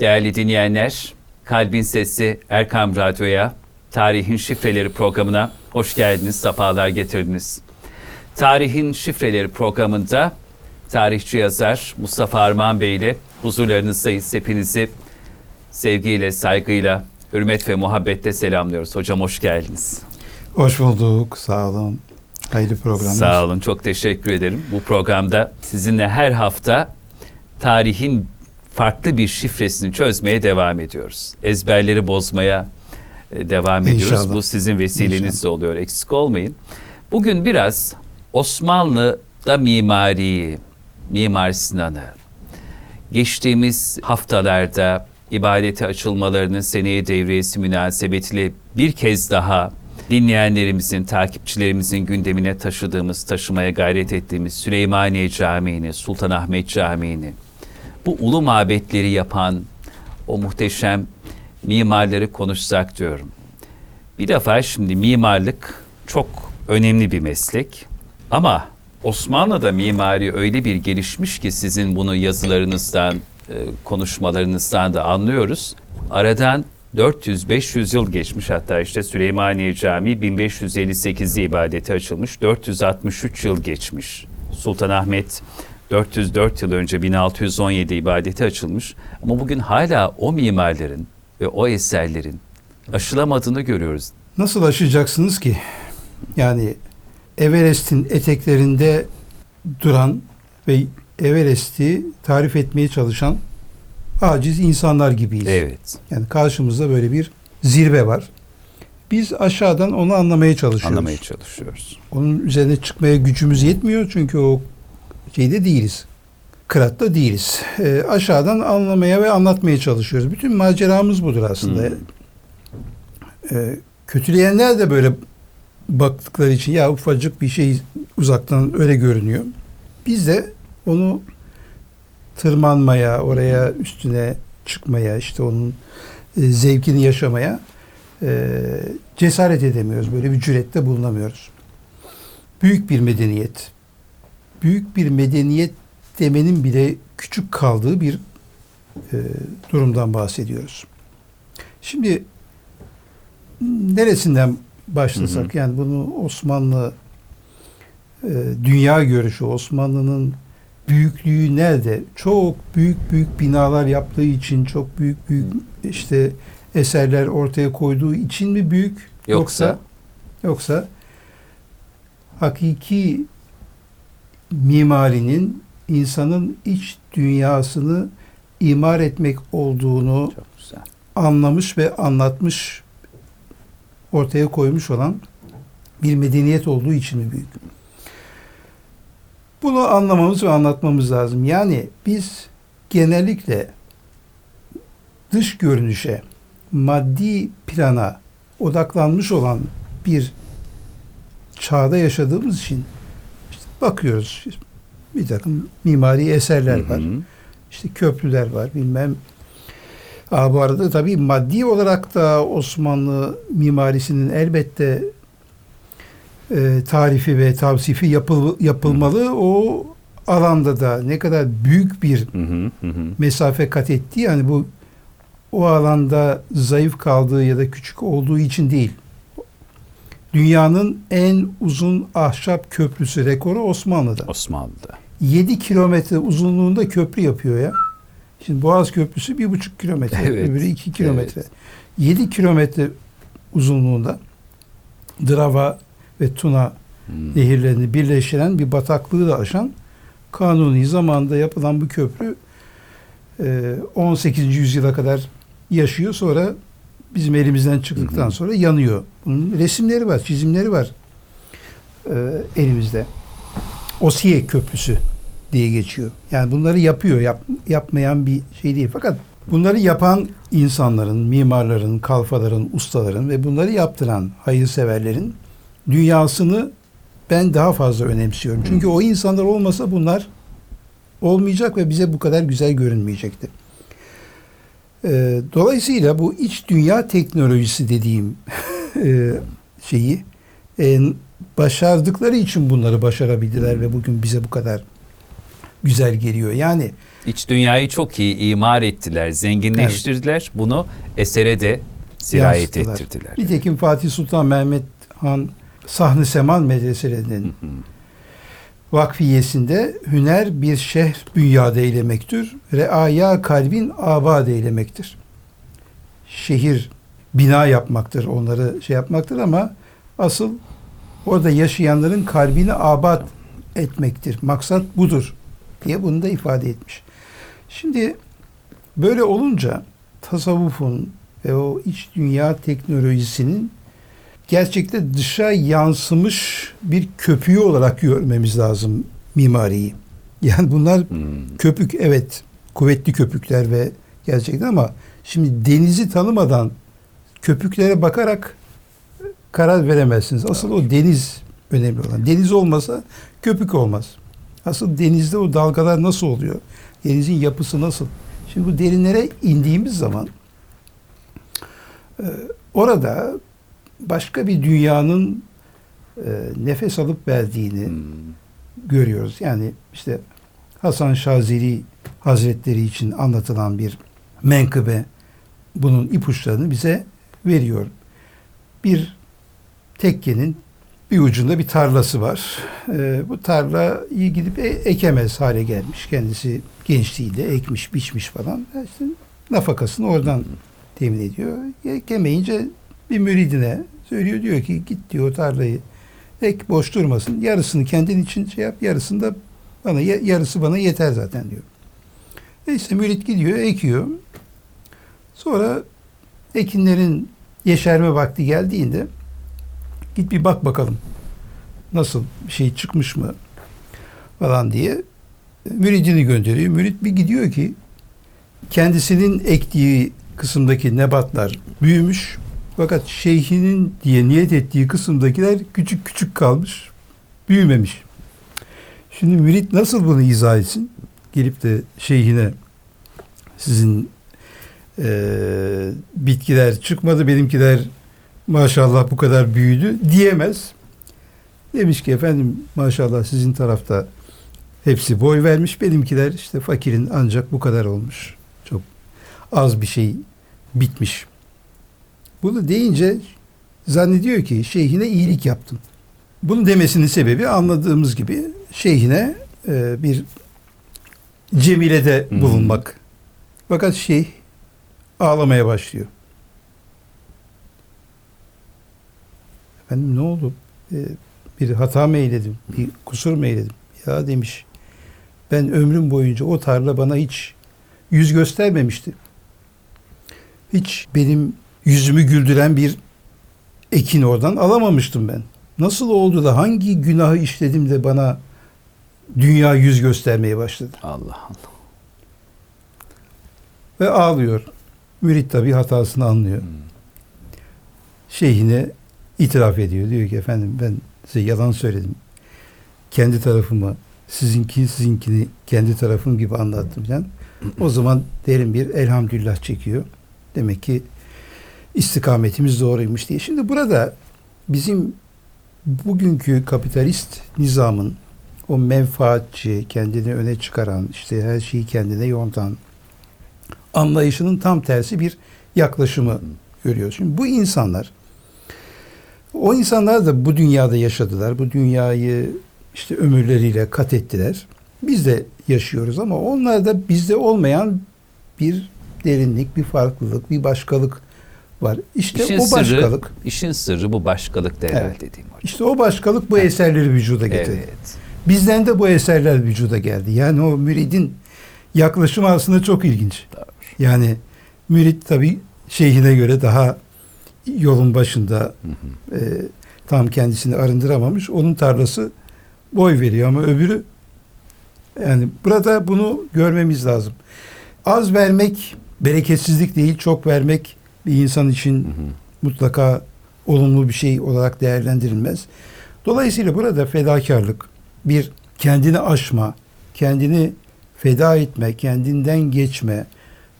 Değerli dinleyenler, Kalbin Sesi Erkam Radyo'ya, Tarihin Şifreleri programına hoş geldiniz, sefalar getirdiniz. Tarihin Şifreleri programında tarihçi yazar Mustafa Arman Bey ile huzurlarınızdayız. Hepinizi sevgiyle, saygıyla, hürmet ve muhabbetle selamlıyoruz. Hocam hoş geldiniz. Hoş bulduk. Sağ olun. Hayırlı programlar. Sağ olun. Çok teşekkür ederim. Bu programda sizinle her hafta tarihin farklı bir şifresini çözmeye devam ediyoruz. Ezberleri bozmaya e, devam ediyoruz. İnşallah. Bu sizin vesilenizle oluyor. Eksik olmayın. Bugün biraz Osmanlı'da mimariyi, Mimar Sinan'ı, geçtiğimiz haftalarda ibadete açılmalarının seneye devriyesi münasebetiyle bir kez daha dinleyenlerimizin, takipçilerimizin gündemine taşıdığımız, taşımaya gayret ettiğimiz Süleymaniye Camii'ni, Sultanahmet Camii'ni, bu ulu mabetleri yapan o muhteşem mimarları konuşsak diyorum. Bir defa şimdi mimarlık çok önemli bir meslek ama Osmanlı'da mimari öyle bir gelişmiş ki sizin bunu yazılarınızdan, e, konuşmalarınızdan da anlıyoruz. Aradan 400-500 yıl geçmiş hatta işte Süleymaniye Camii 1558'de ibadete açılmış. 463 yıl geçmiş. Sultanahmet 404 yıl önce 1617 ibadete açılmış. Ama bugün hala o mimarların ve o eserlerin aşılamadığını görüyoruz. Nasıl aşacaksınız ki? Yani Everest'in eteklerinde duran ve Everest'i tarif etmeye çalışan aciz insanlar gibiyiz. Evet. Yani karşımızda böyle bir zirve var. Biz aşağıdan onu anlamaya çalışıyoruz. Anlamaya çalışıyoruz. Onun üzerine çıkmaya gücümüz yetmiyor çünkü o şeyde değiliz. Kıratta değiliz. Ee, aşağıdan anlamaya ve anlatmaya çalışıyoruz. Bütün maceramız budur aslında. Hmm. Ee, kötüleyenler de böyle baktıkları için ya ufacık bir şey uzaktan öyle görünüyor. Biz de onu tırmanmaya, oraya üstüne çıkmaya, işte onun e, zevkini yaşamaya e, cesaret edemiyoruz. Böyle bir cürette bulunamıyoruz. Büyük bir medeniyet. Büyük bir medeniyet demenin bile küçük kaldığı bir e, durumdan bahsediyoruz. Şimdi neresinden başlasak Hı hı. yani bunu Osmanlı e, dünya görüşü Osmanlı'nın büyüklüğü nerede? Çok büyük büyük binalar yaptığı için çok büyük büyük işte eserler ortaya koyduğu için mi büyük Yoksa? yoksa yoksa hakiki mimarinin insanın iç dünyasını imar etmek olduğunu anlamış ve anlatmış ortaya koymuş olan bir medeniyet olduğu için büyük? Bunu anlamamız ve anlatmamız lazım. Yani biz genellikle dış görünüşe, maddi plana odaklanmış olan bir çağda yaşadığımız için bakıyoruz bir takım mimari eserler Hı var. hı. İşte köprüler var bilmem. Aa, bu arada tabii maddi olarak da Osmanlı mimarisinin elbette e, tarifi ve tavsifi yapıl, yapılmalı. O alanda da ne kadar büyük bir Hı hı hı hı. mesafe kat ettiği yani bu o alanda zayıf kaldığı ya da küçük olduğu için değil. Dünyanın en uzun ahşap köprüsü rekoru Osmanlı'da. Osmanlı'da. 7 kilometre uzunluğunda köprü yapıyor ya. Şimdi Boğaz Köprüsü bir buçuk kilometre, Evet, öbürü iki kilometre. 7 kilometre uzunluğunda Drava ve Tuna Hmm. nehirlerini birleştiren bir bataklığı da aşan kanuni zamanda yapılan bu köprü e, 18. yüzyıla kadar yaşıyor. Sonra bizim elimizden çıktıktan Hı hı. sonra yanıyor. Bunun resimleri var, çizimleri var e, elimizde. Osiye Köprüsü diye geçiyor. Yani bunları yapıyor, yap, yapmayan bir şey değil. Fakat bunları yapan insanların, mimarların, kalfaların, ustaların ve bunları yaptıran hayırseverlerin dünyasını ben daha fazla önemsiyorum. Çünkü o insanlar olmasa bunlar olmayacak ve bize bu kadar güzel görünmeyecekti. Ee, dolayısıyla bu iç dünya teknolojisi dediğim e, şeyi e, başardıkları için bunları başarabildiler ve bugün bize bu kadar güzel geliyor. Yani İç dünyayı çok iyi imar ettiler, zenginleştirdiler. Bunu esere de sirayet yansıttılar. ettirdiler. Nitekim Fatih Sultan Mehmet Han Sahne Seman medreselerinin vakfiyesinde hüner bir şehir bünyada eylemektir. Reaya kalbin abad eylemektir. Şehir bina yapmaktır, onları şey yapmaktır ama asıl orada yaşayanların kalbini abad etmektir. Maksat budur diye bunu da ifade etmiş. Şimdi böyle olunca tasavvufun ve o iç dünya teknolojisinin gerçekte dışa yansımış bir köpüğü olarak görmemiz lazım mimariyi. Yani bunlar Hmm. köpük evet kuvvetli köpükler ve gerçekten ama şimdi denizi tanımadan köpüklere bakarak karar veremezsiniz. Asıl o deniz önemli olan. Deniz olmasa köpük olmaz. Asıl denizde o dalgalar nasıl oluyor? Denizin yapısı nasıl? Şimdi bu derinlere indiğimiz zaman e, orada başka bir dünyanın nefes alıp verdiğini Hmm. görüyoruz. Yani işte Hasan Şazeli Hazretleri için anlatılan bir menkıbe bunun ipuçlarını bize veriyor. Bir tekkenin bir ucunda bir tarlası var. Ee, bu tarlayı gidip e- ekemez hale gelmiş. Kendisi gençliğiyle ekmiş, biçmiş falan. İşte nafakasını oradan temin ediyor. Ekemeyince bir müridine söylüyor diyor ki git diyor tarlayı ek boş durmasın. Yarısını kendin için şey yap, yarısını da bana yarısı bana yeter zaten diyor. Neyse mürit gidiyor, ekiyor. Sonra ekinlerin yeşerme vakti geldiğinde git bir bak bakalım nasıl bir şey çıkmış mı falan diye müridini gönderiyor. Mürit bir gidiyor ki kendisinin ektiği kısımdaki nebatlar büyümüş. Fakat şeyhinin diye niyet ettiği kısımdakiler küçük küçük kalmış. Büyümemiş. Şimdi mürit nasıl bunu izah etsin? Gelip de şeyhine sizin eee, bitkiler çıkmadı benimkiler maşallah bu kadar büyüdü diyemez. Demiş ki efendim maşallah sizin tarafta hepsi boy vermiş benimkiler işte fakirin ancak bu kadar olmuş. Çok az bir şey bitmiş. Bunu deyince zannediyor ki şeyhine iyilik yaptım. Bunu demesinin sebebi anladığımız gibi şeyhine e, bir cemilede Hı hı. bulunmak. Fakat şeyh ağlamaya başlıyor. Efendim ne oldu? E, bir hata mı eyledim? Bir kusur mu eyledim? Ya demiş ben ömrüm boyunca o tarla bana hiç yüz göstermemişti. Hiç benim yüzümü güldüren bir ekin oradan alamamıştım ben. Nasıl oldu da hangi günahı işledim de bana dünya yüz göstermeye başladı? Allah Allah. Ve ağlıyor. Mürit tabi hatasını anlıyor. Hmm. Şeyhine itiraf ediyor. Diyor ki efendim ben size yalan söyledim. Kendi tarafımı sizinki sizinkini kendi tarafım gibi anlattım falan. O zaman derin bir elhamdülillah çekiyor. Demek ki istikametimiz doğruymuş diye. Şimdi burada bizim bugünkü kapitalist nizamın o menfaatçi, kendini öne çıkaran, işte her şeyi kendine yontan anlayışının tam tersi bir yaklaşımı görüyoruz. Şimdi bu insanlar o insanlar da bu dünyada yaşadılar. Bu dünyayı işte ömürleriyle kat ettiler. Biz de yaşıyoruz ama onlarda bizde olmayan bir derinlik, bir farklılık, bir başkalık var. İşte İşin o sırrı, başkalık, işin sırrı bu başkalıkta Evet. herhalde dediğim hocam. işte o başkalık bu eserleri vücuda getirdi. Evet. Bizden de bu eserler vücuda geldi. Yani o müridin yaklaşımı aslında çok ilginç. Doğru. Yani mürit tabi şeyhine göre daha yolun başında Hı hı. e, tam kendisini arındıramamış. Onun tarlası boy veriyor ama öbürü yani burada bunu görmemiz lazım. Az vermek bereketsizlik değil, çok vermek bir insan için Hı hı. mutlaka olumlu bir şey olarak değerlendirilmez. Dolayısıyla burada fedakarlık, bir kendini aşma, kendini feda etme, kendinden geçme,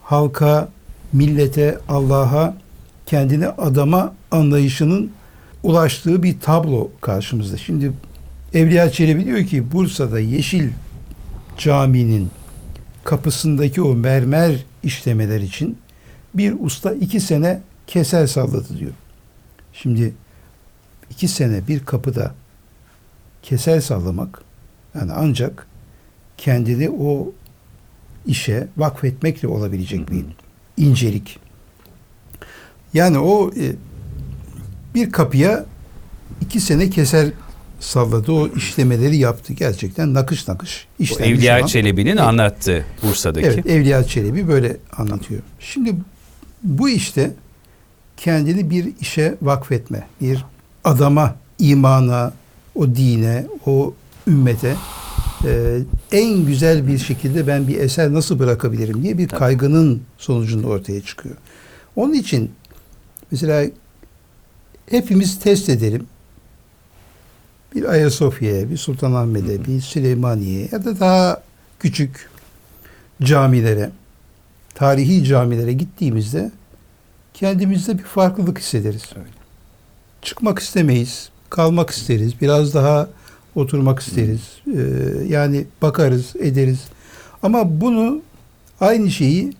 halka, millete, Allah'a kendini adama anlayışının ulaştığı bir tablo karşımızda. Şimdi Evliya Çelebi diyor ki Bursa'da yeşil caminin kapısındaki o mermer işlemeler için bir usta iki sene keser salladı diyor. Şimdi iki sene bir kapıda keser sallamak yani ancak kendini o işe vakfetmekle olabilecek bir incelik. Yani o e, bir kapıya iki sene keser salladı. O işlemeleri yaptı. Gerçekten nakış nakış Evliya olan- Çelebi'nin Evet. anlattığı Bursa'daki. Evet, Evliya Çelebi böyle anlatıyor. Şimdi bu işte kendini bir işe vakfetme, bir adama, imana, o dine, o ümmete e, en güzel bir şekilde ben bir eser nasıl bırakabilirim diye bir kaygının sonucunda ortaya çıkıyor. Onun için mesela hepimiz test edelim. Bir Ayasofya'ya, bir Sultanahmet'e, bir Süleymaniye'ye ya da daha küçük camilere, tarihi camilere gittiğimizde kendimizde bir farklılık hissederiz. Öyle. Çıkmak istemeyiz, kalmak isteriz, biraz daha oturmak isteriz. Ee, yani bakarız, ederiz. Ama bunu aynı şeyi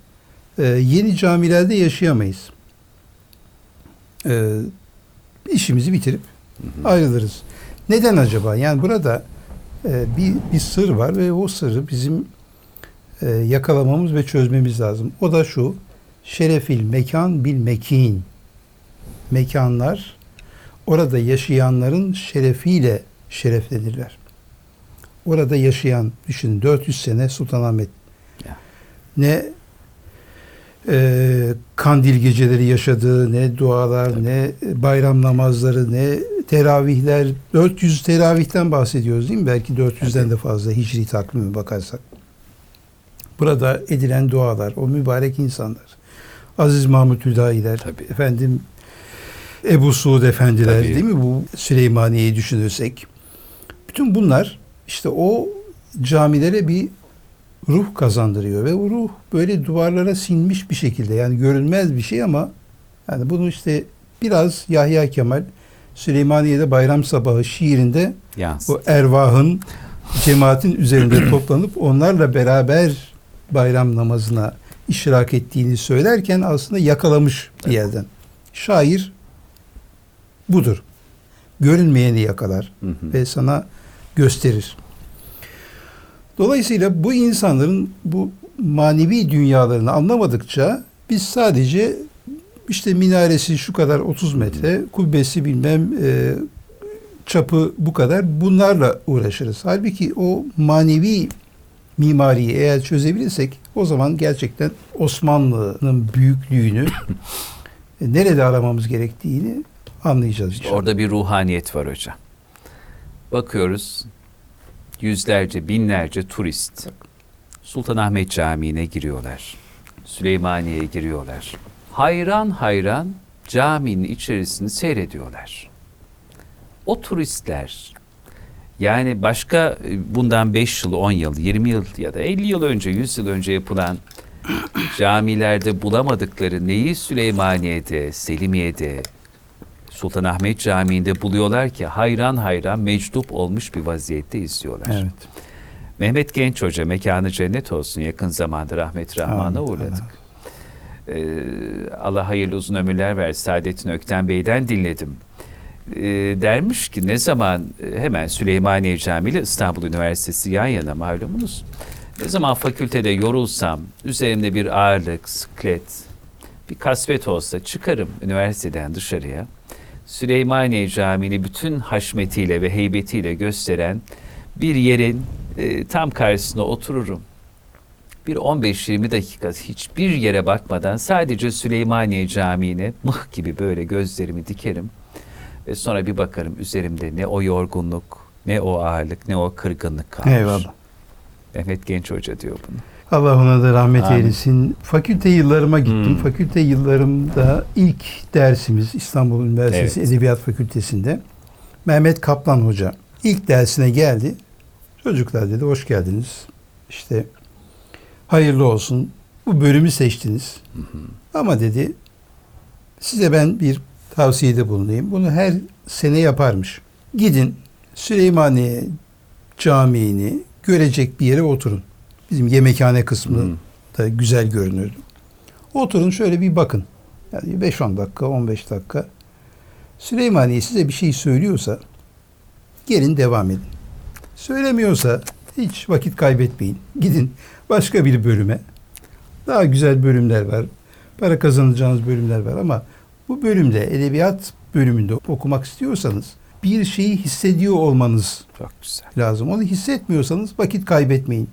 e, yeni camilerde yaşayamayız. Ee, işimizi bitirip ayrılırız. Neden acaba? Yani burada e, bir, bir sır var ve o sırrı bizim e, yakalamamız ve çözmemiz lazım. O da şu. Şerefil mekan bil mekin. Mekanlar orada yaşayanların şerefiyle şereflenirler. Orada yaşayan düşün 400 sene Sultanahmet. Ya. Ne e, kandil geceleri yaşadığı, ne dualar, ne bayram namazları, ne teravihler. 400 teravihten bahsediyoruz değil mi? Belki 400'den de fazla hicri takvime bakarsak. Burada edilen dualar, o mübarek insanlar. Aziz Mahmut Hüdayiler, Tabii. efendim Ebu Suud Efendiler Tabii. değil mi? Bu Süleymaniye'yi düşünürsek. Bütün bunlar işte o camilere bir ruh kazandırıyor ve o ruh böyle duvarlara sinmiş bir şekilde yani görünmez bir şey ama yani bunu işte biraz Yahya Kemal Süleymaniye'de bayram sabahı şiirinde Yansın. o ervahın cemaatin üzerinde toplanıp onlarla beraber bayram namazına iştirak ettiğini söylerken aslında yakalamış bir yerden. Şair budur. Görünmeyeni yakalar Hı hı. ve sana gösterir. Dolayısıyla bu insanların bu manevi dünyalarını anlamadıkça biz sadece işte minaresi şu kadar 30 metre, kubbesi bilmem e, çapı bu kadar bunlarla uğraşırız. Halbuki o manevi mimariyi eğer çözebilirsek o zaman gerçekten Osmanlı'nın büyüklüğünü e, nerede aramamız gerektiğini anlayacağız. İnşallah. orada bir ruhaniyet var hocam. Bakıyoruz yüzlerce, binlerce turist Sultanahmet Camii'ne giriyorlar. Süleymaniye'ye giriyorlar. Hayran hayran caminin içerisini seyrediyorlar. O turistler yani başka e, bundan 5 yıl, 10 yıl, 20 yıl ya da 50 yıl önce, 100 yıl önce yapılan camilerde bulamadıkları neyi Süleymaniye'de, Selimiye'de, Sultanahmet Camii'nde buluyorlar ki hayran hayran mecdup olmuş bir vaziyette izliyorlar. Evet. Mehmet Genç Hoca mekanı cennet olsun yakın zamanda rahmet rahmana uğradık. Ee, Allah hayırlı uzun ömürler versin. Saadettin Ökten Bey'den dinledim. Ee, dermiş ki ne zaman e, hemen Süleymaniye Camii ile İstanbul Üniversitesi yan yana malumunuz. Ne zaman fakültede yorulsam, üzerimde bir ağırlık, sıklet, bir kasvet olsa çıkarım üniversiteden dışarıya. Süleymaniye Camii'ni bütün haşmetiyle ve heybetiyle gösteren bir yerin e, tam karşısına otururum. Bir 15-20 dakika hiçbir yere bakmadan sadece Süleymaniye Camii'ne mıh gibi böyle gözlerimi dikerim. Ve sonra bir bakarım üzerimde ne o yorgunluk, ne o ağırlık, ne o kırgınlık kalmış. Eyvallah. Mehmet Genç Hoca diyor bunu. Allah ona da rahmet Amin. eylesin. Fakülte yıllarıma gittim. Hmm. Fakülte yıllarımda ilk dersimiz İstanbul Üniversitesi Evet. Edebiyat Fakültesi'nde Mehmet Kaplan Hoca ilk dersine geldi. Çocuklar dedi hoş geldiniz. İşte hayırlı olsun. Bu bölümü seçtiniz. Ama dedi size ben bir tavsiyede bulunayım. Bunu her sene yaparmış. Gidin Süleymaniye Camii'ni görecek bir yere oturun. Bizim yemekhane kısmı Hmm. da güzel görünürdü. Oturun şöyle bir bakın. Yani 5-10 dakika, 15 dakika. Süleymaniye size bir şey söylüyorsa gelin devam edin. Söylemiyorsa hiç vakit kaybetmeyin. Gidin başka bir bölüme. Daha güzel bölümler var. Para kazanacağınız bölümler var ama bu bölümde edebiyat bölümünde okumak istiyorsanız bir şeyi hissediyor olmanız Çok güzel. lazım. Onu hissetmiyorsanız vakit kaybetmeyin.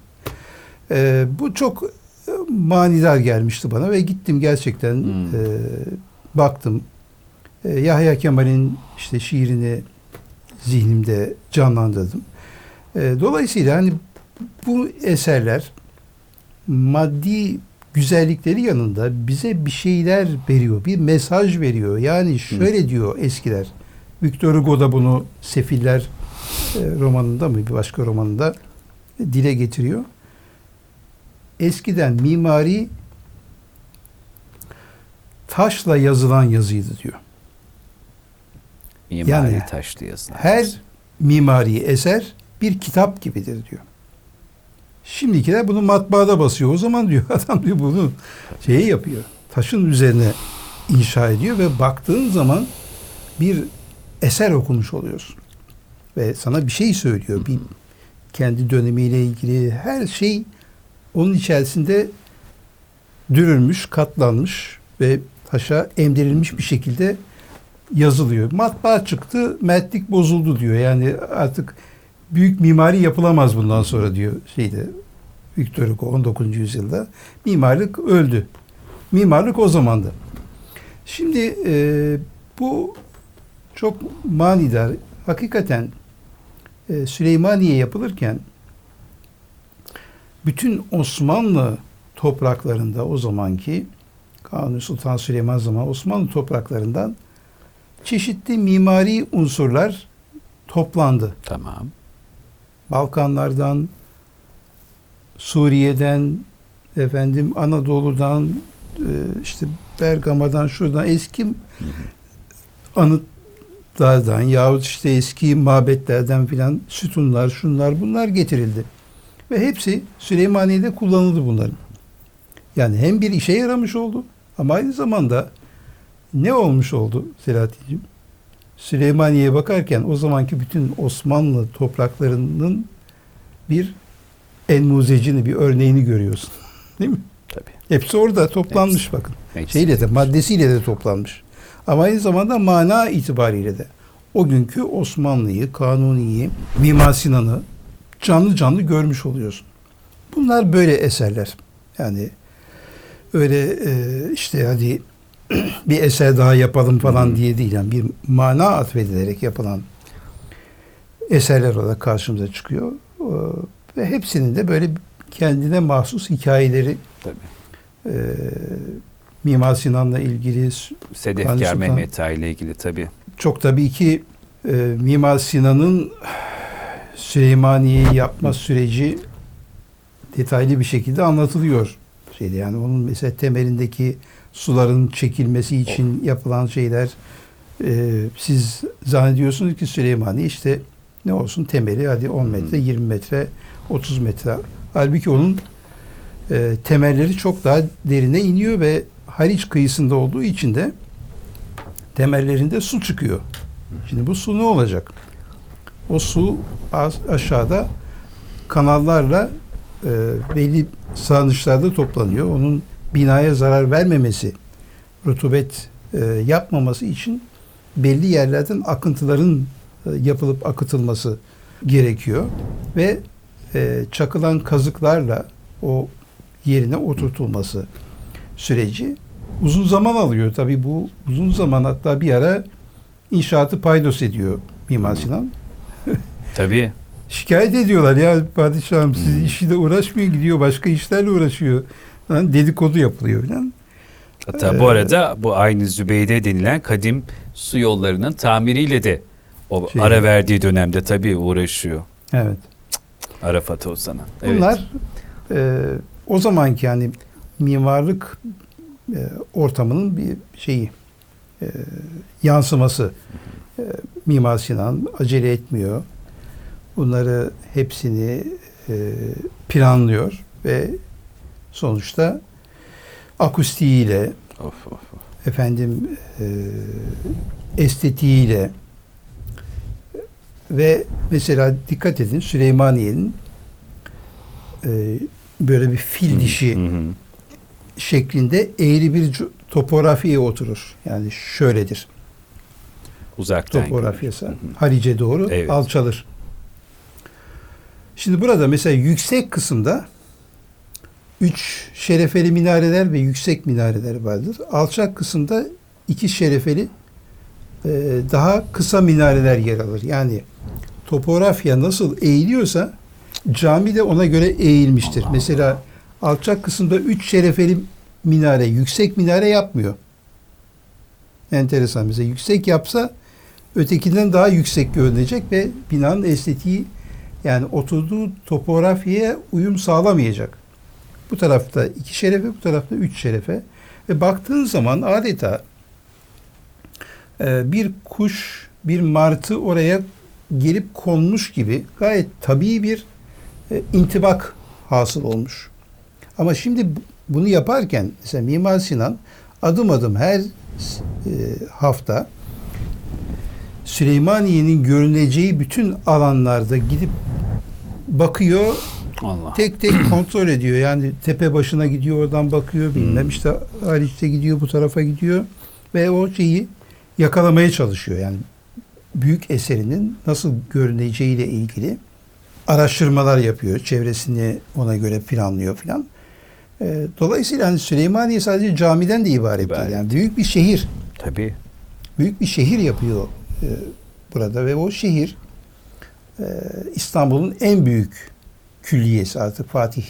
Ee, bu çok e, manidar gelmişti bana ve gittim gerçekten Hmm. e, baktım. E, Yahya Kemal'in işte şiirini zihnimde canlandırdım. E, dolayısıyla hani bu eserler maddi güzellikleri yanında bize bir şeyler veriyor, bir mesaj veriyor. Yani şöyle diyor eskiler. Victor Hugo da bunu Sefiller e, romanında mı bir başka romanında dile getiriyor. Eskiden mimari taşla yazılan yazıydı diyor. Mimari Yani taşlı yazılar. Her mimari eser bir kitap gibidir diyor. Şimdikiler bunu matbaada basıyor. O zaman diyor adam diyor bunu şeyi yapıyor. Taşın üzerine inşa ediyor ve baktığın zaman bir eser okumuş oluyorsun. Ve sana bir şey söylüyor. Bir kendi dönemiyle ilgili her şey onun içerisinde dürülmüş, katlanmış ve taşa emdirilmiş bir şekilde yazılıyor. Matbaa çıktı, mertlik bozuldu diyor. Yani artık büyük mimari yapılamaz bundan sonra diyor şeyde Victor Hugo 19. yüzyılda. Mimarlık öldü. Mimarlık o zamandı. Şimdi e, bu çok manidar. Hakikaten e, Süleymaniye yapılırken bütün Osmanlı topraklarında o zamanki Kanuni Sultan Süleyman zaman Osmanlı topraklarından çeşitli mimari unsurlar toplandı. Tamam. Balkanlardan, Suriye'den, efendim Anadolu'dan, e, işte Bergama'dan, şuradan eski anıtlardan yahut işte eski mabetlerden filan sütunlar, şunlar bunlar getirildi. Ve hepsi Süleymaniye'de kullanıldı bunların. Yani hem bir işe yaramış oldu ama aynı zamanda ne olmuş oldu Selahattin'ciğim? Süleymaniye'ye bakarken o zamanki bütün Osmanlı topraklarının bir enmuzecini, bir örneğini görüyorsun. Değil mi? Tabii. Hepsi orada toplanmış Hepsi. bakın. Hepsi. Şeyle de maddesiyle de toplanmış. Ama aynı zamanda mana itibariyle de o günkü Osmanlı'yı, Kanuni'yi, Mimar Sinan'ı canlı canlı görmüş oluyorsun. Bunlar böyle eserler. Yani öyle e, işte hadi bir eser daha yapalım falan diye değil. Yani bir mana atfedilerek yapılan eserler olarak karşımıza çıkıyor. E, ve hepsinin de böyle kendine mahsus hikayeleri Tabii. e, Mimar Sinan'la ilgili Sedefkar Mehmet Ağa ile ilgili tabii. çok tabii ki e, Mimar Sinan'ın Süleymaniye'yi yapma süreci detaylı bir şekilde anlatılıyor. Şeyde yani onun mesela temelindeki suların çekilmesi için yapılan şeyler e, siz zannediyorsunuz ki Süleymaniye işte ne olsun temeli hadi 10 metre, 20 metre, 30 metre. Halbuki onun e, temelleri çok daha derine iniyor ve Haliç kıyısında olduğu için de temellerinde su çıkıyor. Şimdi bu su ne olacak? O su aşağıda kanallarla e, belli sağanışlarda toplanıyor. Onun binaya zarar vermemesi, rutubet e, yapmaması için belli yerlerden akıntıların e, yapılıp akıtılması gerekiyor ve e, çakılan kazıklarla o yerine oturtulması süreci uzun zaman alıyor. Tabii bu uzun zaman hatta bir ara inşaatı paydos ediyor Mimar Sinan. Tabii. Şikayet ediyorlar ya padişahım siz Hmm. işiyle uğraşmıyor gidiyor başka işlerle uğraşıyor. Dedikodu yapılıyor falan. Hatta Ee, bu arada bu aynı Zübeyde denilen kadim su yollarının tamiriyle de o Şey- ara verdiği dönemde tabii uğraşıyor. Evet. Arafat Ozan'a. Evet. Bunlar e, o zamanki yani mimarlık e, ortamının bir şeyi e, yansıması. E, Mimar Sinan acele etmiyor. Bunları hepsini e, planlıyor ve sonuçta akustiğiyle Of, of, of. efendim e, estetiğiyle ve mesela dikkat edin Süleymaniye'nin e, böyle bir fil dişi Hı hı. şeklinde eğri bir topografiye oturur. Yani şöyledir Uzaktan. topografyası. Hı hı. Halice doğru Evet. alçalır. Şimdi burada mesela yüksek kısımda üç şerefeli minareler ve yüksek minareler vardır. Alçak kısımda iki şerefeli e, daha kısa minareler yer alır. Yani topografya nasıl eğiliyorsa cami de ona göre eğilmiştir. Allah Mesela alçak kısımda üç şerefeli minare, yüksek minare yapmıyor. Enteresan. Mesela yüksek yapsa ötekinden daha yüksek görünecek ve binanın estetiği yani oturduğu topografyaya uyum sağlamayacak. Bu tarafta iki şerefe, bu tarafta üç şerefe. Ve baktığın zaman adeta e, bir kuş, bir martı oraya gelip konmuş gibi gayet tabii bir e, intibak hasıl olmuş. Ama şimdi bu- bunu yaparken mesela Mimar Sinan adım adım her e, hafta Süleymaniye'nin görüneceği bütün alanlarda gidip bakıyor, Allah. tek tek kontrol ediyor. Yani tepe başına gidiyor, oradan bakıyor, bilmem Hmm. işte Haliç'te gidiyor, bu tarafa gidiyor ve o şeyi yakalamaya çalışıyor. Yani büyük eserinin nasıl görüneceğiyle ilgili araştırmalar yapıyor. Çevresini ona göre planlıyor filan. Ee, dolayısıyla hani Süleymaniye sadece camiden de ibaret, İbaret. değil. Yani büyük bir şehir Tabii. büyük bir şehir yapıyor e, burada ve o şehir e, İstanbul'un en büyük külliyesi artık Fatih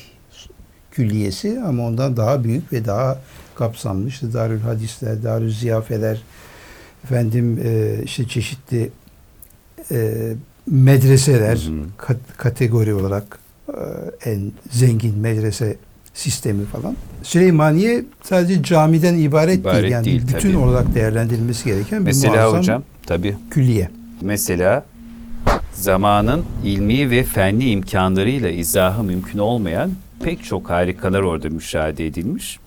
Külliyesi ama ondan daha büyük ve daha kapsamlı işte Darül Hadisler, Darül Ziyafeler efendim e, işte çeşitli e, medreseler Hı hı. kat- kategori olarak e, en zengin medrese sistemi falan. Süleymaniye sadece camiden ibaret, İbaret değil. Yani değil, bütün tabii. olarak değerlendirilmesi gereken bir Mesela muazzam hocam tabii. külliye. Mesela zamanın ilmi ve fenli imkanlarıyla izahı mümkün olmayan pek çok harikalar orada müşahede edilmiş.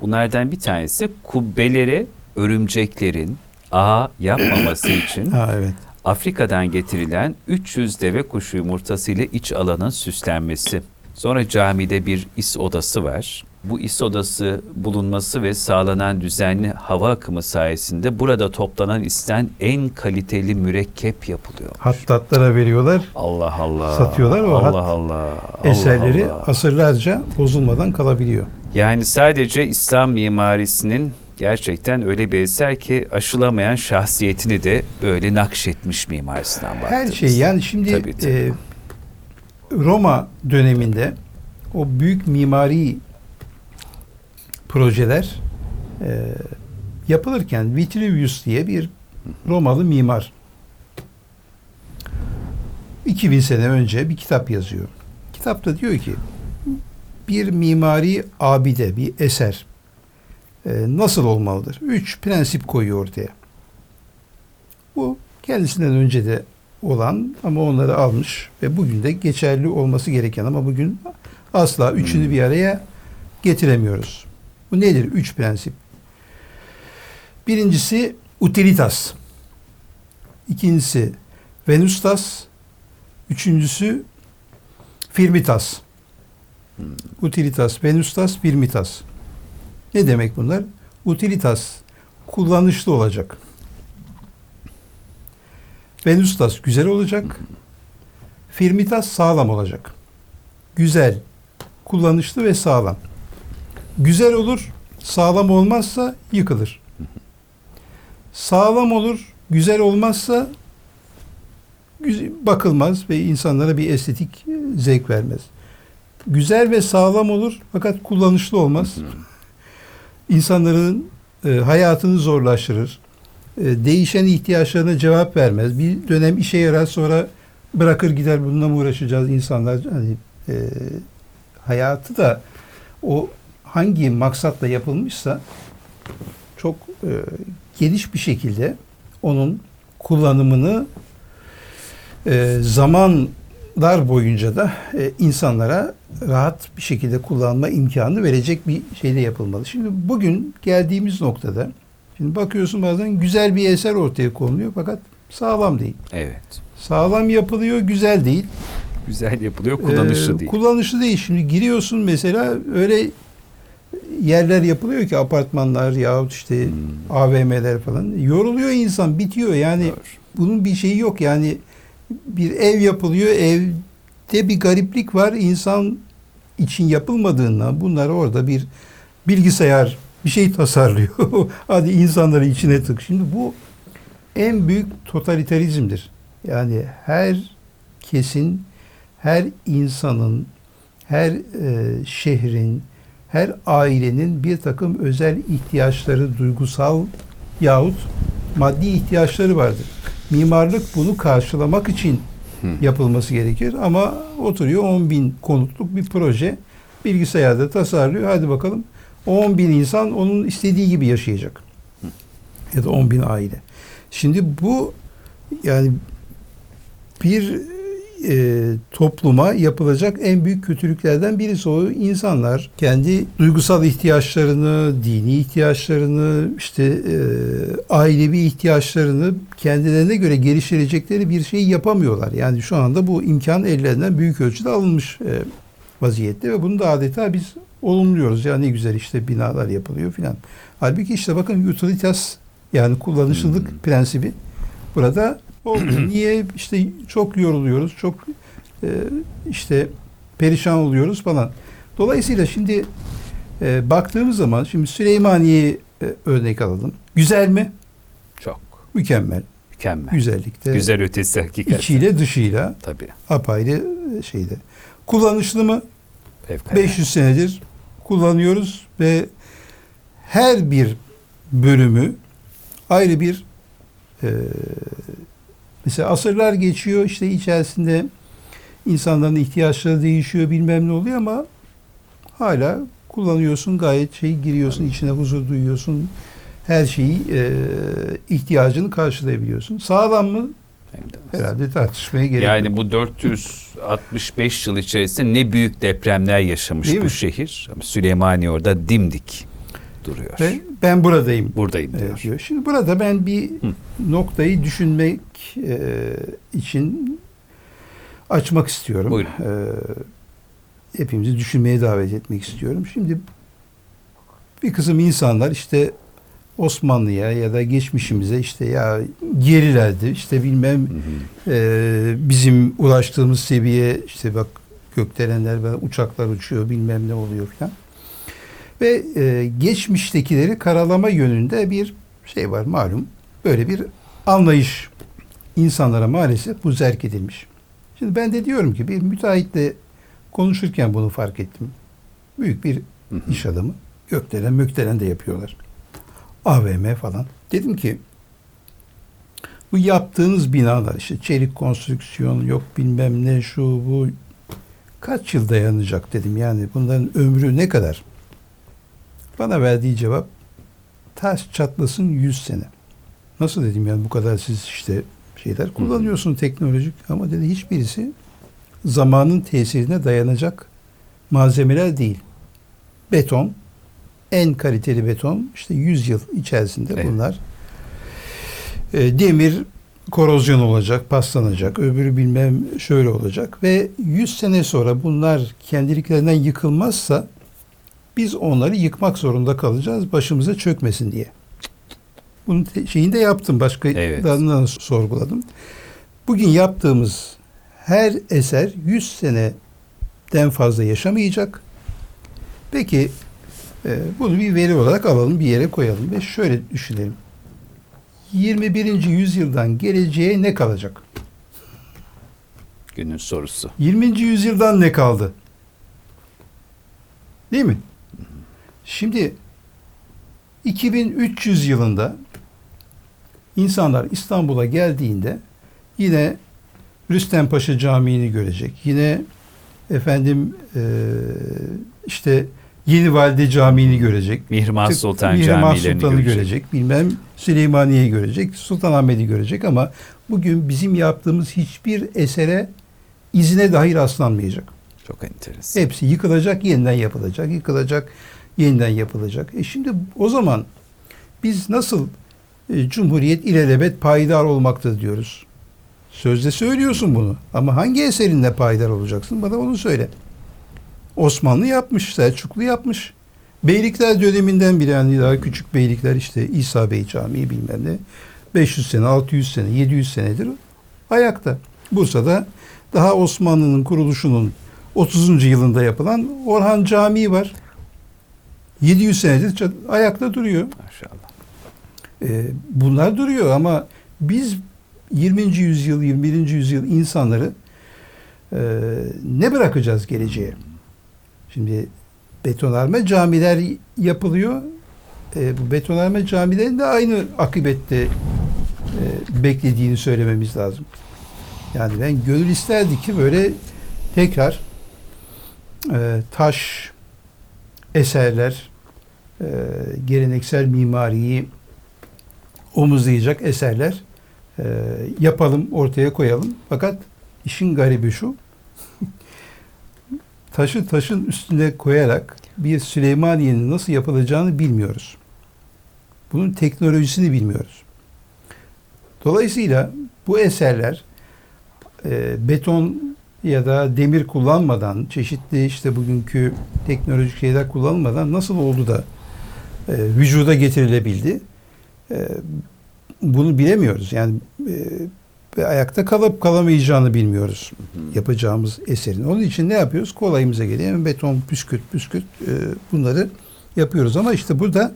Bunlardan bir tanesi kubbelere örümceklerin ağ yapmaması için Ha evet. Afrika'dan getirilen 300 deve kuşu yumurtası ile iç alanın süslenmesi. Sonra camide bir is odası var. Bu is odası bulunması ve sağlanan düzenli hava akımı sayesinde burada toplanan isten en kaliteli mürekkep yapılıyor. Hattatlara veriyorlar. Allah Allah. Satıyorlar o Allah hat- Allah. Eserleri Allah. asırlarca bozulmadan kalabiliyor. Yani sadece İslam mimarisinin gerçekten öyle bir eser ki aşılamayan şahsiyetini de böyle nakşetmiş Mimar Sinan Her baktığımızda. şey yani şimdi Tabii, tabii. e, Roma döneminde o büyük mimari projeler e, yapılırken Vitruvius diye bir Romalı mimar 2000 sene önce bir kitap yazıyor. Kitapta diyor ki bir mimari abide, bir eser e, nasıl olmalıdır? Üç prensip koyuyor ortaya. Bu kendisinden önce de olan ama onları almış ve bugün de geçerli olması gereken ama bugün asla üçünü Hmm. bir araya getiremiyoruz. Bu nedir? Üç prensip. Birincisi utilitas. İkincisi venustas. Üçüncüsü firmitas. Utilitas, venustas, firmitas. Ne demek bunlar? Utilitas kullanışlı olacak. Venustas güzel olacak. Firmitas sağlam olacak. Güzel, kullanışlı ve sağlam. Güzel olur, sağlam olmazsa yıkılır. Sağlam olur, güzel olmazsa bakılmaz ve insanlara bir estetik e, zevk vermez. Güzel ve sağlam olur fakat kullanışlı olmaz. İnsanların e, hayatını zorlaştırır. E, değişen ihtiyaçlarına cevap vermez. Bir dönem işe yarar sonra bırakır gider bununla mı uğraşacağız insanlar hani e, hayatı da o hangi maksatla yapılmışsa çok e, geniş bir şekilde onun kullanımını e, zaman yüzyıllar boyunca da e, insanlara rahat bir şekilde kullanma imkanı verecek bir şey de yapılmalı. Şimdi bugün geldiğimiz noktada şimdi bakıyorsun bazen güzel bir eser ortaya konuluyor fakat sağlam değil. Evet. Sağlam yapılıyor, güzel değil. Güzel yapılıyor, kullanışlı Ee, değil. Kullanışlı değil. Şimdi giriyorsun mesela öyle yerler yapılıyor ki apartmanlar yahut işte Hmm. AVM'ler falan. Yoruluyor insan, bitiyor. Yani Doğru. bunun bir şeyi yok. Yani bir ev yapılıyor. Evde bir gariplik var. İnsan için yapılmadığından bunlar orada bir bilgisayar bir şey tasarlıyor. Hadi insanları içine tık. Şimdi bu en büyük totalitarizmdir. Yani her kesin, her insanın, her e, şehrin, her ailenin bir takım özel ihtiyaçları, duygusal yahut maddi ihtiyaçları vardır. Mimarlık bunu karşılamak için yapılması gerekir ama oturuyor 10 bin konutluk bir proje bilgisayarda tasarlıyor. Hadi bakalım o 10 bin insan onun istediği gibi yaşayacak. Ya da 10 bin aile. Şimdi bu yani bir e, topluma yapılacak en büyük kötülüklerden birisi o insanlar kendi duygusal ihtiyaçlarını, dini ihtiyaçlarını, işte e, ailevi ihtiyaçlarını kendilerine göre geliştirecekleri bir şey yapamıyorlar. Yani şu anda bu imkan ellerinden büyük ölçüde alınmış e, vaziyette ve bunu da adeta biz olumluyoruz. Ya ne güzel işte binalar yapılıyor filan. Halbuki işte bakın utilitas yani kullanışlılık Hmm. prensibi burada olmuyor. Niye işte çok yoruluyoruz, çok e, işte perişan oluyoruz falan. Dolayısıyla şimdi e, baktığımız zaman şimdi Süleymaniye'yi e, örnek alalım. Güzel mi? Çok Mükemmel. mükemmel. Güzellikte. Güzel ötesi hakikaten. İçiyle dışıyla Tabii. apayrı e, şeyde. Kullanışlı mı? Fevkalade. 500 senedir kullanıyoruz ve her bir bölümü ayrı bir e, mesela asırlar geçiyor işte içerisinde insanların ihtiyaçları değişiyor bilmem ne oluyor ama hala kullanıyorsun gayet şey giriyorsun içine huzur duyuyorsun her şeyi e, ihtiyacını karşılayabiliyorsun. Sağlam mı? Herhalde tartışmaya gerek yok. Yani bu 465 yıl içerisinde ne büyük depremler yaşamış Değil bu mi? şehir. Süleymaniye orada dimdik duruyor. Ve ben buradayım Buradayım diyor. Diyor. Şimdi burada ben bir Hı. noktayı düşünmek e, için açmak istiyorum. Buyurun. E, hepimizi düşünmeye davet etmek istiyorum. Şimdi bir kısım insanlar işte Osmanlı'ya ya da geçmişimize işte ya gerilerdi işte bilmem Hı hı. e, bizim ulaştığımız seviye işte bak gökdelenler ve uçaklar uçuyor bilmem ne oluyor falan. Ve e, geçmiştekileri karalama yönünde bir şey var malum. Böyle bir anlayış insanlara maalesef bu zerk edilmiş. Şimdi ben de diyorum ki bir müteahhitle konuşurken bunu fark ettim. Büyük bir Hı hı. iş adamı. Gökdelen mökdelen de yapıyorlar. AVM falan. Dedim ki bu yaptığınız binalar işte çelik konstrüksiyon yok bilmem ne şu bu kaç yıl dayanacak dedim. Yani bunların ömrü ne kadar? Bana verdiği cevap taş çatlasın 100 sene. Nasıl dedim yani bu kadar siz işte şeyler kullanıyorsun teknolojik ama dedi hiçbirisi zamanın tesirine dayanacak malzemeler değil. Beton, en kaliteli beton işte 100 yıl içerisinde Evet. bunlar. E, demir korozyon olacak, paslanacak, öbürü bilmem şöyle olacak ve 100 sene sonra bunlar kendiliklerinden yıkılmazsa biz onları yıkmak zorunda kalacağız başımıza çökmesin diye. Bunun şeyini de yaptım. Başka Evet. sorguladım. Bugün yaptığımız her eser 100 seneden fazla yaşamayacak. Peki e, bunu bir veri olarak alalım bir yere koyalım ve şöyle düşünelim. 21. yüzyıldan geleceğe ne kalacak? Günün sorusu. 20. yüzyıldan ne kaldı? Değil mi? Şimdi 2300 yılında insanlar İstanbul'a geldiğinde yine Rüstem Paşa Camii'ni görecek. Yine efendim eee, işte Yeni Valide Camii'ni görecek. Mihrimah Sultan Mihrimah Sultan'ı görecek. görecek. Bilmem Süleymaniye'yi görecek. Sultanahmet'i görecek ama bugün bizim yaptığımız hiçbir esere izine dahi rastlanmayacak. Çok enteresan. Hepsi yıkılacak, yeniden yapılacak, yıkılacak, yeniden yapılacak. E şimdi o zaman biz nasıl e, Cumhuriyet ilelebet payidar olmakta diyoruz? Sözde söylüyorsun bunu ama hangi eserinle payidar olacaksın? Bana onu söyle. Osmanlı yapmış, Selçuklu yapmış. Beylikler döneminden bile yani daha küçük beylikler işte İsa Bey Camii bilmem ne 500 sene, 600 sene, 700 senedir ayakta. Bursa'da daha Osmanlı'nın kuruluşunun 30. yılında yapılan Orhan Camii var. 700 senedir ayakta duruyor. Maşallah. Ee, bunlar duruyor ama biz 20. yüzyıl, 21. yüzyıl insanları e, ne bırakacağız geleceğe? Şimdi betonarme camiler yapılıyor. E, bu betonarme camilerin de aynı akıbette e, beklediğini söylememiz lazım. Yani ben gönül isterdi ki böyle tekrar e, taş eserler, e, geleneksel mimariyi omuzlayacak eserler e, yapalım, ortaya koyalım. Fakat işin garibi şu, taşı taşın üstüne koyarak bir Süleymaniye'nin nasıl yapılacağını bilmiyoruz. Bunun teknolojisini bilmiyoruz. Dolayısıyla bu eserler e, beton ya da demir kullanmadan, çeşitli işte bugünkü teknolojik şeyler kullanılmadan nasıl oldu da e, vücuda getirilebildi? E, bunu bilemiyoruz. Yani e, ve ayakta kalıp kalamayacağını bilmiyoruz yapacağımız eserin. Onun için ne yapıyoruz? Kolayımıza geliyor. Beton, püskürt, püskürt e, bunları yapıyoruz. Ama işte burada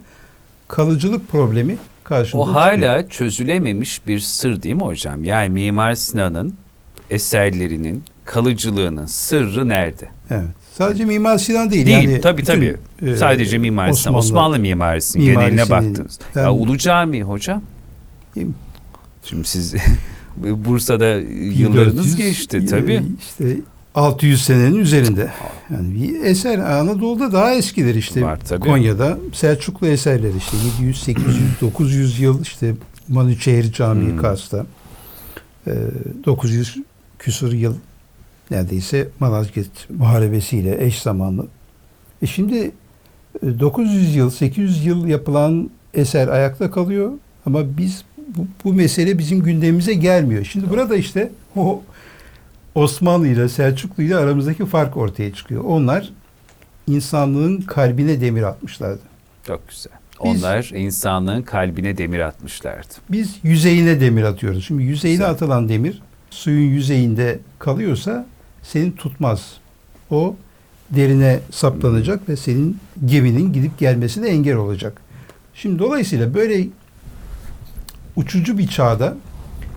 kalıcılık problemi karşımıza O hala çözülememiş bir sır değil mi hocam? Yani Mimar Sinan'ın eserlerinin kalıcılığının sırrı nerede? Evet. Sadece Mimar Sinan değil. Değil yani tabii tabii. e, Sadece Mimar Sinan, Osmanlı- Osmanlı mimarisinin mimarisinin- geneline baktınız. Ben- Ya Ulu Cami hocam. Şimdi siz Bursa'da yıllarınız 1400, geçti tabii. İşte 600 senenin üzerinde. Yani bir eser Anadolu'da daha eskidir işte. Var tabii. Konya'da Selçuklu eserler işte 700, 800, 900 yıl işte Manüçehir Camii Hmm. Kars'ta. Ee, 900 küsur yıl neredeyse Malazgirt Muharebesiyle eş zamanlı. E şimdi e, 900 yıl, 800 yıl yapılan eser ayakta kalıyor ama biz bu, bu mesele bizim gündemimize gelmiyor. Şimdi burada işte o Osmanlı ile Selçuklu ile aramızdaki fark ortaya çıkıyor. Onlar insanlığın kalbine demir atmışlardı. Çok güzel. Biz- Onlar insanlığın kalbine demir atmışlardı. Biz yüzeyine demir atıyoruz. Şimdi yüzeyine Güzel. atılan demir suyun yüzeyinde kalıyorsa seni tutmaz. O derine saplanacak ve senin geminin gidip gelmesine engel olacak. Şimdi dolayısıyla böyle uçucu bir çağda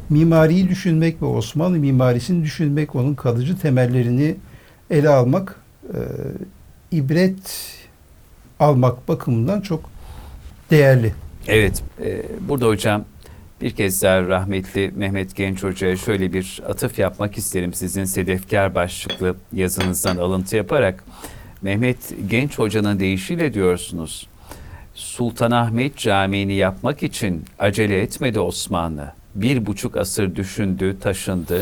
mimariyi düşünmek ve Osmanlı mimarisini düşünmek, onun kalıcı temellerini ele almak, e, ibret almak bakımından çok değerli. Evet, e, burada hocam bir kez daha rahmetli Mehmet Genç Hoca'ya şöyle bir atıf yapmak isterim. Sizin Sedefkar başlıklı yazınızdan alıntı yaparak. Mehmet Genç Hoca'nın deyişiyle diyorsunuz. Sultanahmet Camii'ni yapmak için acele etmedi Osmanlı. Bir buçuk asır düşündü, taşındı.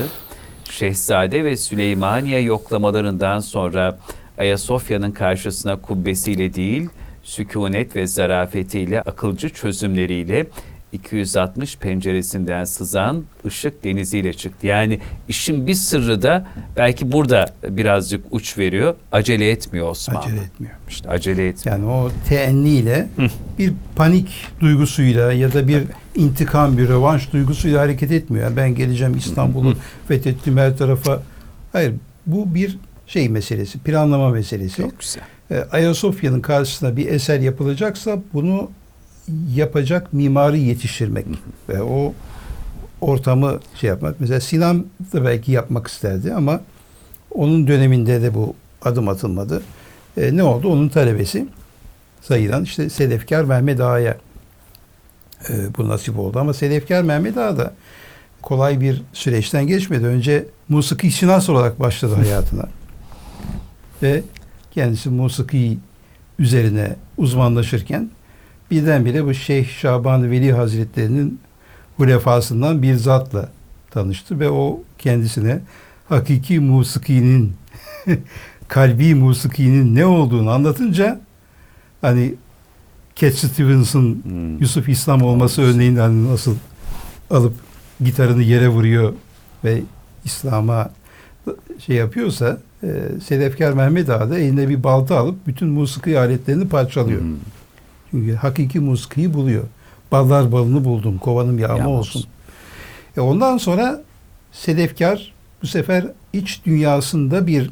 Şehzade ve Süleymaniye yoklamalarından sonra Ayasofya'nın karşısına kubbesiyle değil, sükunet ve zarafetiyle, akılcı çözümleriyle 260 penceresinden sızan ışık deniziyle çıktı. Yani işin bir sırrı da belki burada birazcık uç veriyor. Acele etmiyor Osmanlı. Acele etmiyor. İşte acele etmiyor. Yani o teenniyle bir panik duygusuyla ya da bir intikam, bir rövanş duygusuyla hareket etmiyor. Yani ben geleceğim İstanbul'u fethettim her tarafa. Hayır, bu bir şey meselesi, planlama meselesi. Çok güzel. E, Ayasofya'nın karşısına bir eser yapılacaksa bunu yapacak mimarı yetiştirmek ve o ortamı şey yapmak. Mesela Sinan da belki yapmak isterdi ama onun döneminde de bu adım atılmadı. E, ne oldu? Onun talebesi sayılan işte Sedefkar Mehmet Ağa'ya e, bu nasip oldu. Ama Sedefkar Mehmet Ağa da kolay bir süreçten geçmedi. Önce musiki şinas olarak başladı hayatına. Ve kendisi musiki üzerine uzmanlaşırken birdenbire bu Şeyh Şaban Veli Hazretleri'nin hulefasından bir zatla tanıştı ve o kendisine hakiki musikinin kalbi musikinin ne olduğunu anlatınca hani Cat Stevens'ın Hmm. Yusuf İslam olması örneğin hani nasıl alıp gitarını yere vuruyor ve İslam'a şey yapıyorsa e, Sedefkar Mehmet Ağa da eline bir balta alıp bütün musiki aletlerini parçalıyor. Hmm. Hakiki musikiyi buluyor. Ballar balını buldum, kovanım yağma Yağma olsun. olsun. E ondan sonra Sedefkar bu sefer iç dünyasında bir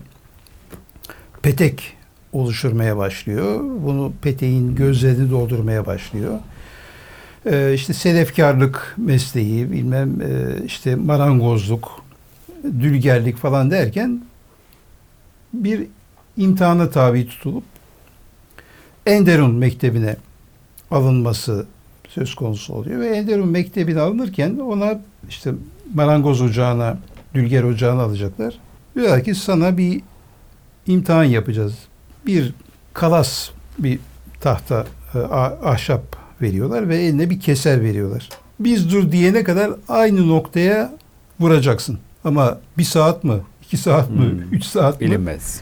petek oluşturmaya başlıyor. Bunu peteğin gözlerini doldurmaya başlıyor. Ee, işte sedefkarlık mesleği, bilmem e, işte marangozluk, dülgerlik falan derken bir imtihana tabi tutulup Enderun Mektebi'ne alınması söz konusu oluyor ve Enderun Mektebi'ne alınırken ona işte marangoz ocağına, dülger ocağına alacaklar. Diyorlar ki sana bir imtihan yapacağız. Bir kalas bir tahta e, ahşap veriyorlar ve eline bir keser veriyorlar. Biz dur diyene kadar aynı noktaya vuracaksın. Ama bir saat mi, iki saat mi, Hmm. üç saat mi? Bilinmez.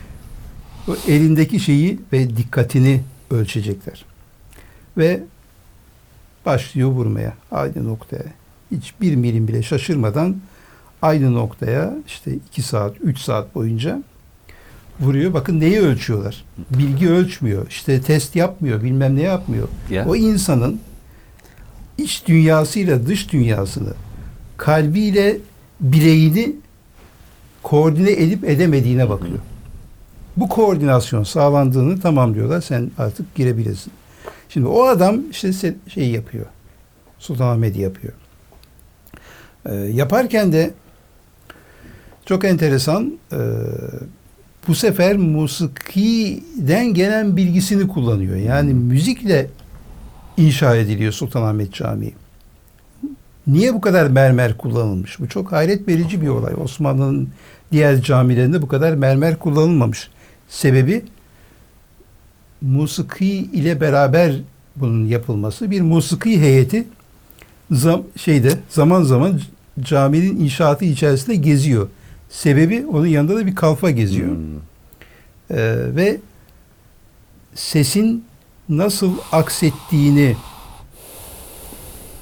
O elindeki şeyi ve dikkatini ölçecekler. Ve başlıyor vurmaya aynı noktaya. Hiç bir milim bile şaşırmadan aynı noktaya işte iki saat, üç saat boyunca vuruyor. Bakın neyi ölçüyorlar? Bilgi ölçmüyor. İşte test yapmıyor. Bilmem ne yapmıyor. Ya. O insanın iç dünyasıyla dış dünyasını kalbiyle bireğini koordine edip edemediğine bakıyor. Bu koordinasyon sağlandığını tamamlıyorlar. Sen artık girebilirsin. Şimdi o adam işte şey yapıyor. Sultanahmet'i yapıyor. Ee, yaparken de çok enteresan e, bu sefer musikiden gelen bilgisini kullanıyor. Yani müzikle inşa ediliyor Sultanahmet Camii. Niye bu kadar mermer kullanılmış? Bu çok hayret verici bir olay. Osmanlı'nın diğer camilerinde bu kadar mermer kullanılmamış. Sebebi musiki ile beraber bunun yapılması. Bir musiki heyeti zam, şeyde zaman zaman caminin inşaatı içerisinde geziyor. Sebebi onun yanında da bir kalfa geziyor. Hmm. Ee, ve sesin nasıl aksettiğini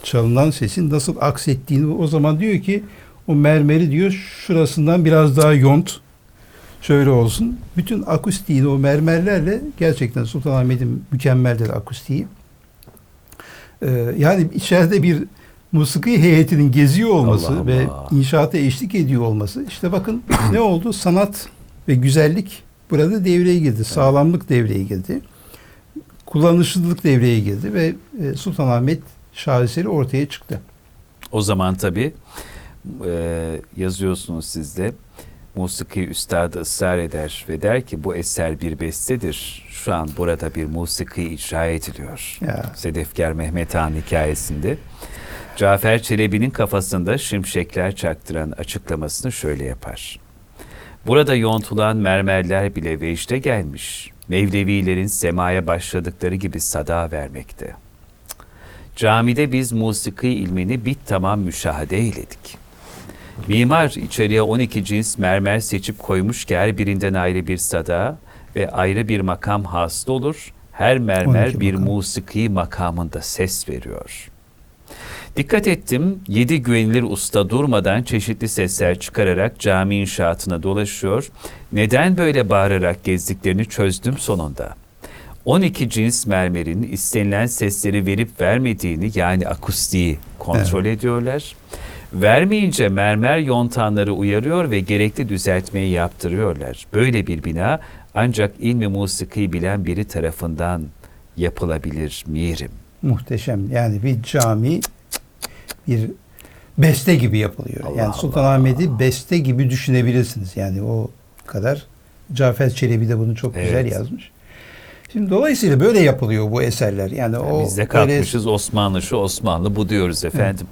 çalınan sesin nasıl aksettiğini o zaman diyor ki o mermeri diyor şurasından biraz daha yont şöyle olsun. Bütün akustiğini o mermerlerle gerçekten Sultanahmet'in mükemmeldir akustiği. Ee, yani içeride bir musiki heyetinin geziyor olması Allah ve Allah. inşaata eşlik ediyor olması. işte bakın ne oldu? Sanat ve güzellik burada devreye girdi. Sağlamlık devreye girdi. Kullanışlılık devreye girdi ve e, Sultanahmet şaheseri ortaya çıktı. O zaman tabii e, yazıyorsunuz siz de musiki üstadı ısrar eder ve der ki bu eser bir bestedir. Şu an burada bir musiki icra ediliyor. Ya. Sedefkar Mehmet Han hikayesinde. Cafer Çelebi'nin kafasında şimşekler çaktıran açıklamasını şöyle yapar. Burada yontulan mermerler bile vecde gelmiş. Mevlevilerin semaya başladıkları gibi sada vermekte. Camide biz musiki ilmini bit tamam müşahede eyledik. Mimar içeriye 12 cins mermer seçip koymuş ki her birinden ayrı bir sada ve ayrı bir makam hasıl olur. Her mermer 12 bir makam. musiki makamında ses veriyor. Dikkat ettim, yedi güvenilir usta durmadan çeşitli sesler çıkararak cami inşaatına dolaşıyor. Neden böyle bağırarak gezdiklerini çözdüm sonunda. 12 cins mermerin istenilen sesleri verip vermediğini yani akustiği kontrol ediyorlar. Vermeyince mermer yontanları uyarıyor ve gerekli düzeltmeyi yaptırıyorlar. Böyle bir bina ancak ilmi musiki bilen biri tarafından yapılabilir mirim. Muhteşem. Yani bir cami bir beste gibi yapılıyor. Allah yani. Sultanahmet'i beste gibi düşünebilirsiniz. Yani o kadar. Cafer Çelebi de bunu çok güzel Evet. yazmış. Şimdi dolayısıyla böyle yapılıyor bu eserler. Yani o Biz de kalkmışız Osmanlı şu Osmanlı bu diyoruz efendim.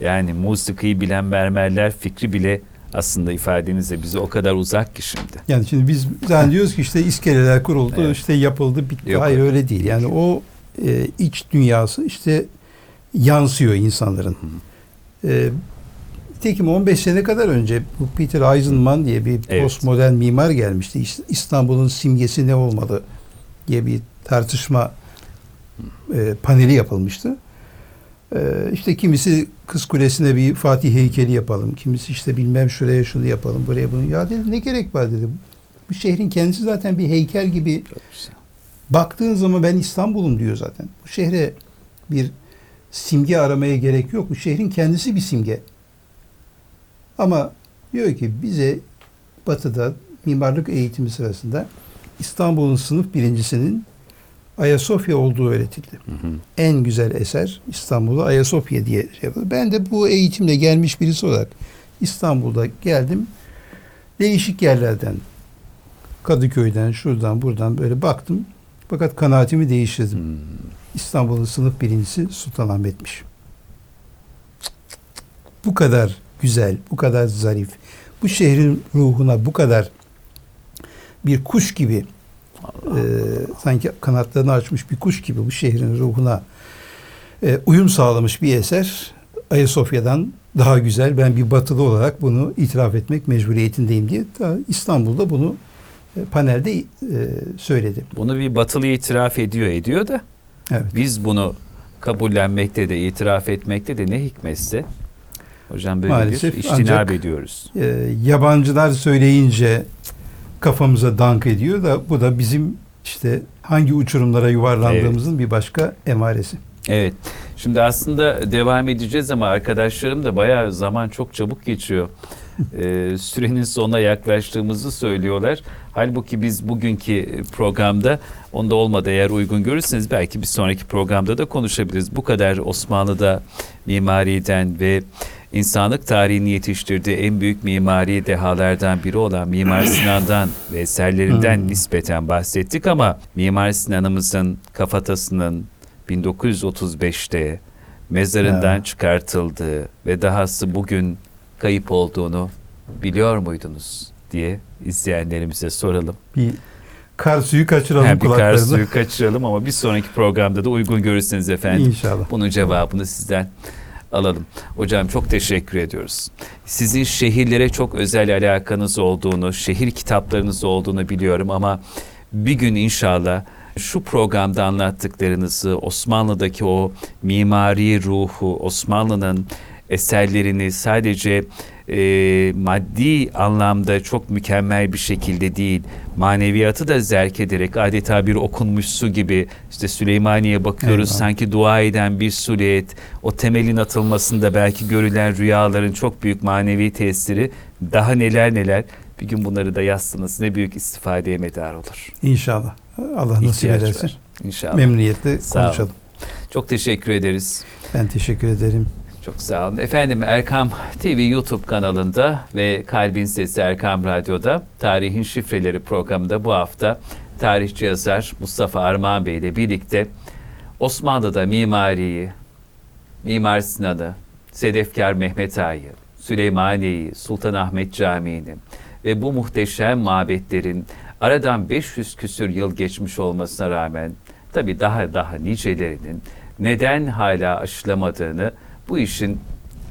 Yani musikiyi bilen mermerler fikri bile aslında ifadenizle bize o kadar uzak ki şimdi. Yani şimdi biz zannediyoruz ki işte iskeleler kuruldu, Evet. işte yapıldı, bitti. Yok. Hayır öyle değil. Yani o e, iç dünyası işte yansıyor insanların. E, Nitekim 15 sene kadar önce bu Peter Eisenman diye bir Evet. postmodern mimar gelmişti. İstanbul'un simgesi ne olmalı diye bir tartışma e, paneli yapılmıştı. E, işte kimisi Kız Kulesi'ne bir Fatih heykeli yapalım. Kimisi işte bilmem şuraya şunu yapalım, buraya bunu. Ya dedi ne gerek var dedi. Bu şehrin kendisi zaten bir heykel gibi baktığın zaman ben İstanbul'um diyor zaten. Bu şehre bir simge aramaya gerek yok. Bu şehrin kendisi bir simge. Ama diyor ki bize batıda mimarlık eğitimi sırasında İstanbul'un sınıf birincisinin Ayasofya olduğu öğretildi. Hı hı. En güzel eser İstanbul'da Ayasofya diye şey yapıldı. Ben de bu eğitimle gelmiş birisi olarak İstanbul'da geldim. Değişik yerlerden Kadıköy'den, şuradan, buradan böyle baktım. Fakat kanaatimi değiştirdim. Hmm. İstanbul'un sınıf birincisi Sultanahmet'miş. Bu kadar güzel, bu kadar zarif, bu şehrin ruhuna bu kadar bir kuş gibi e, sanki kanatlarını açmış bir kuş gibi bu şehrin ruhuna e, uyum sağlamış bir eser Ayasofya'dan daha güzel. Ben bir batılı olarak bunu itiraf etmek mecburiyetindeyim diye ta İstanbul'da bunu e, panelde e, söyledi. Bunu bir batılı itiraf ediyor ediyor da Evet. biz bunu kabullenmekte de itiraf etmekte de ne hikmetse hocam böyle Maalesef bir iştinab ancak- ediyoruz. e, yabancılar söyleyince kafamıza dank ediyor da bu da bizim işte hangi uçurumlara yuvarlandığımızın bir başka emaresi. Evet. Şimdi aslında devam edeceğiz ama arkadaşlarım da bayağı zaman çok çabuk geçiyor. Ee, sürenin sonuna yaklaştığımızı söylüyorlar. Halbuki biz bugünkü programda onda olmadı eğer uygun görürseniz belki bir sonraki programda da konuşabiliriz. Bu kadar Osmanlı'da mimariden ve insanlık tarihini yetiştirdiği en büyük mimari dehalardan biri olan Mimar Sinan'dan ve eserlerinden Hmm. nispeten bahsettik ama Mimar Sinan'ımızın kafatasının 1935'te mezarından Ya. çıkartıldığı ve dahası bugün kayıp olduğunu biliyor muydunuz diye izleyenlerimize soralım. Bir kar suyu kaçıralım Ha, bir kar kulaklarını. suyu kaçıralım ama bir sonraki programda da uygun görürseniz efendim. İnşallah. Bunun cevabını sizden alalım. Hocam çok teşekkür ediyoruz. Sizin şehirlere çok özel alakanız olduğunu, şehir kitaplarınız olduğunu biliyorum ama bir gün inşallah şu programda anlattıklarınızı, Osmanlı'daki o mimari ruhu, Osmanlı'nın eserlerini sadece e, maddi anlamda çok mükemmel bir şekilde değil, maneviyatı da zerk ederek adeta bir okunmuş su gibi işte Süleymaniye bakıyoruz Eyvallah. sanki dua eden bir suliyet, o temelin atılmasında belki görülen rüyaların çok büyük manevi tesiri, daha neler neler bir gün bunları da yazsınız ne büyük istifadeye medar olur. İnşallah. Allah nasip var. İnşallah. Memnuniyetle Sağ olun. konuşalım. Çok teşekkür ederiz. Ben teşekkür ederim. Çok sağ olun. Efendim Erkam TV YouTube kanalında ve Kalbin Sesi Erkam Radyo'da Tarihin Şifreleri programında bu hafta tarihçi yazar Mustafa Armağan Bey ile birlikte Osmanlı'da mimariyi, Mimar Sinan'ı, Sedefkar Mehmet Ağa'yı, Süleymaniye'yi, Sultanahmet Camii'ni ve bu muhteşem mabetlerin aradan 500 küsür yıl geçmiş olmasına rağmen tabii daha daha nicelerinin neden hala aşılamadığını, bu işin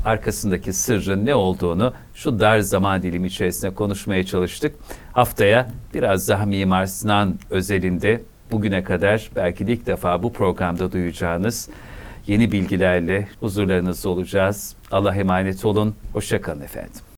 arkasındaki sırrın ne olduğunu şu dar zaman dilimi içerisinde konuşmaya çalıştık. Haftaya biraz daha Mimar Sinan özelinde bugüne kadar belki ilk defa bu programda duyacağınız yeni bilgilerle huzurlarınızda olacağız. Allah emanet olun. Hoşçakalın efendim.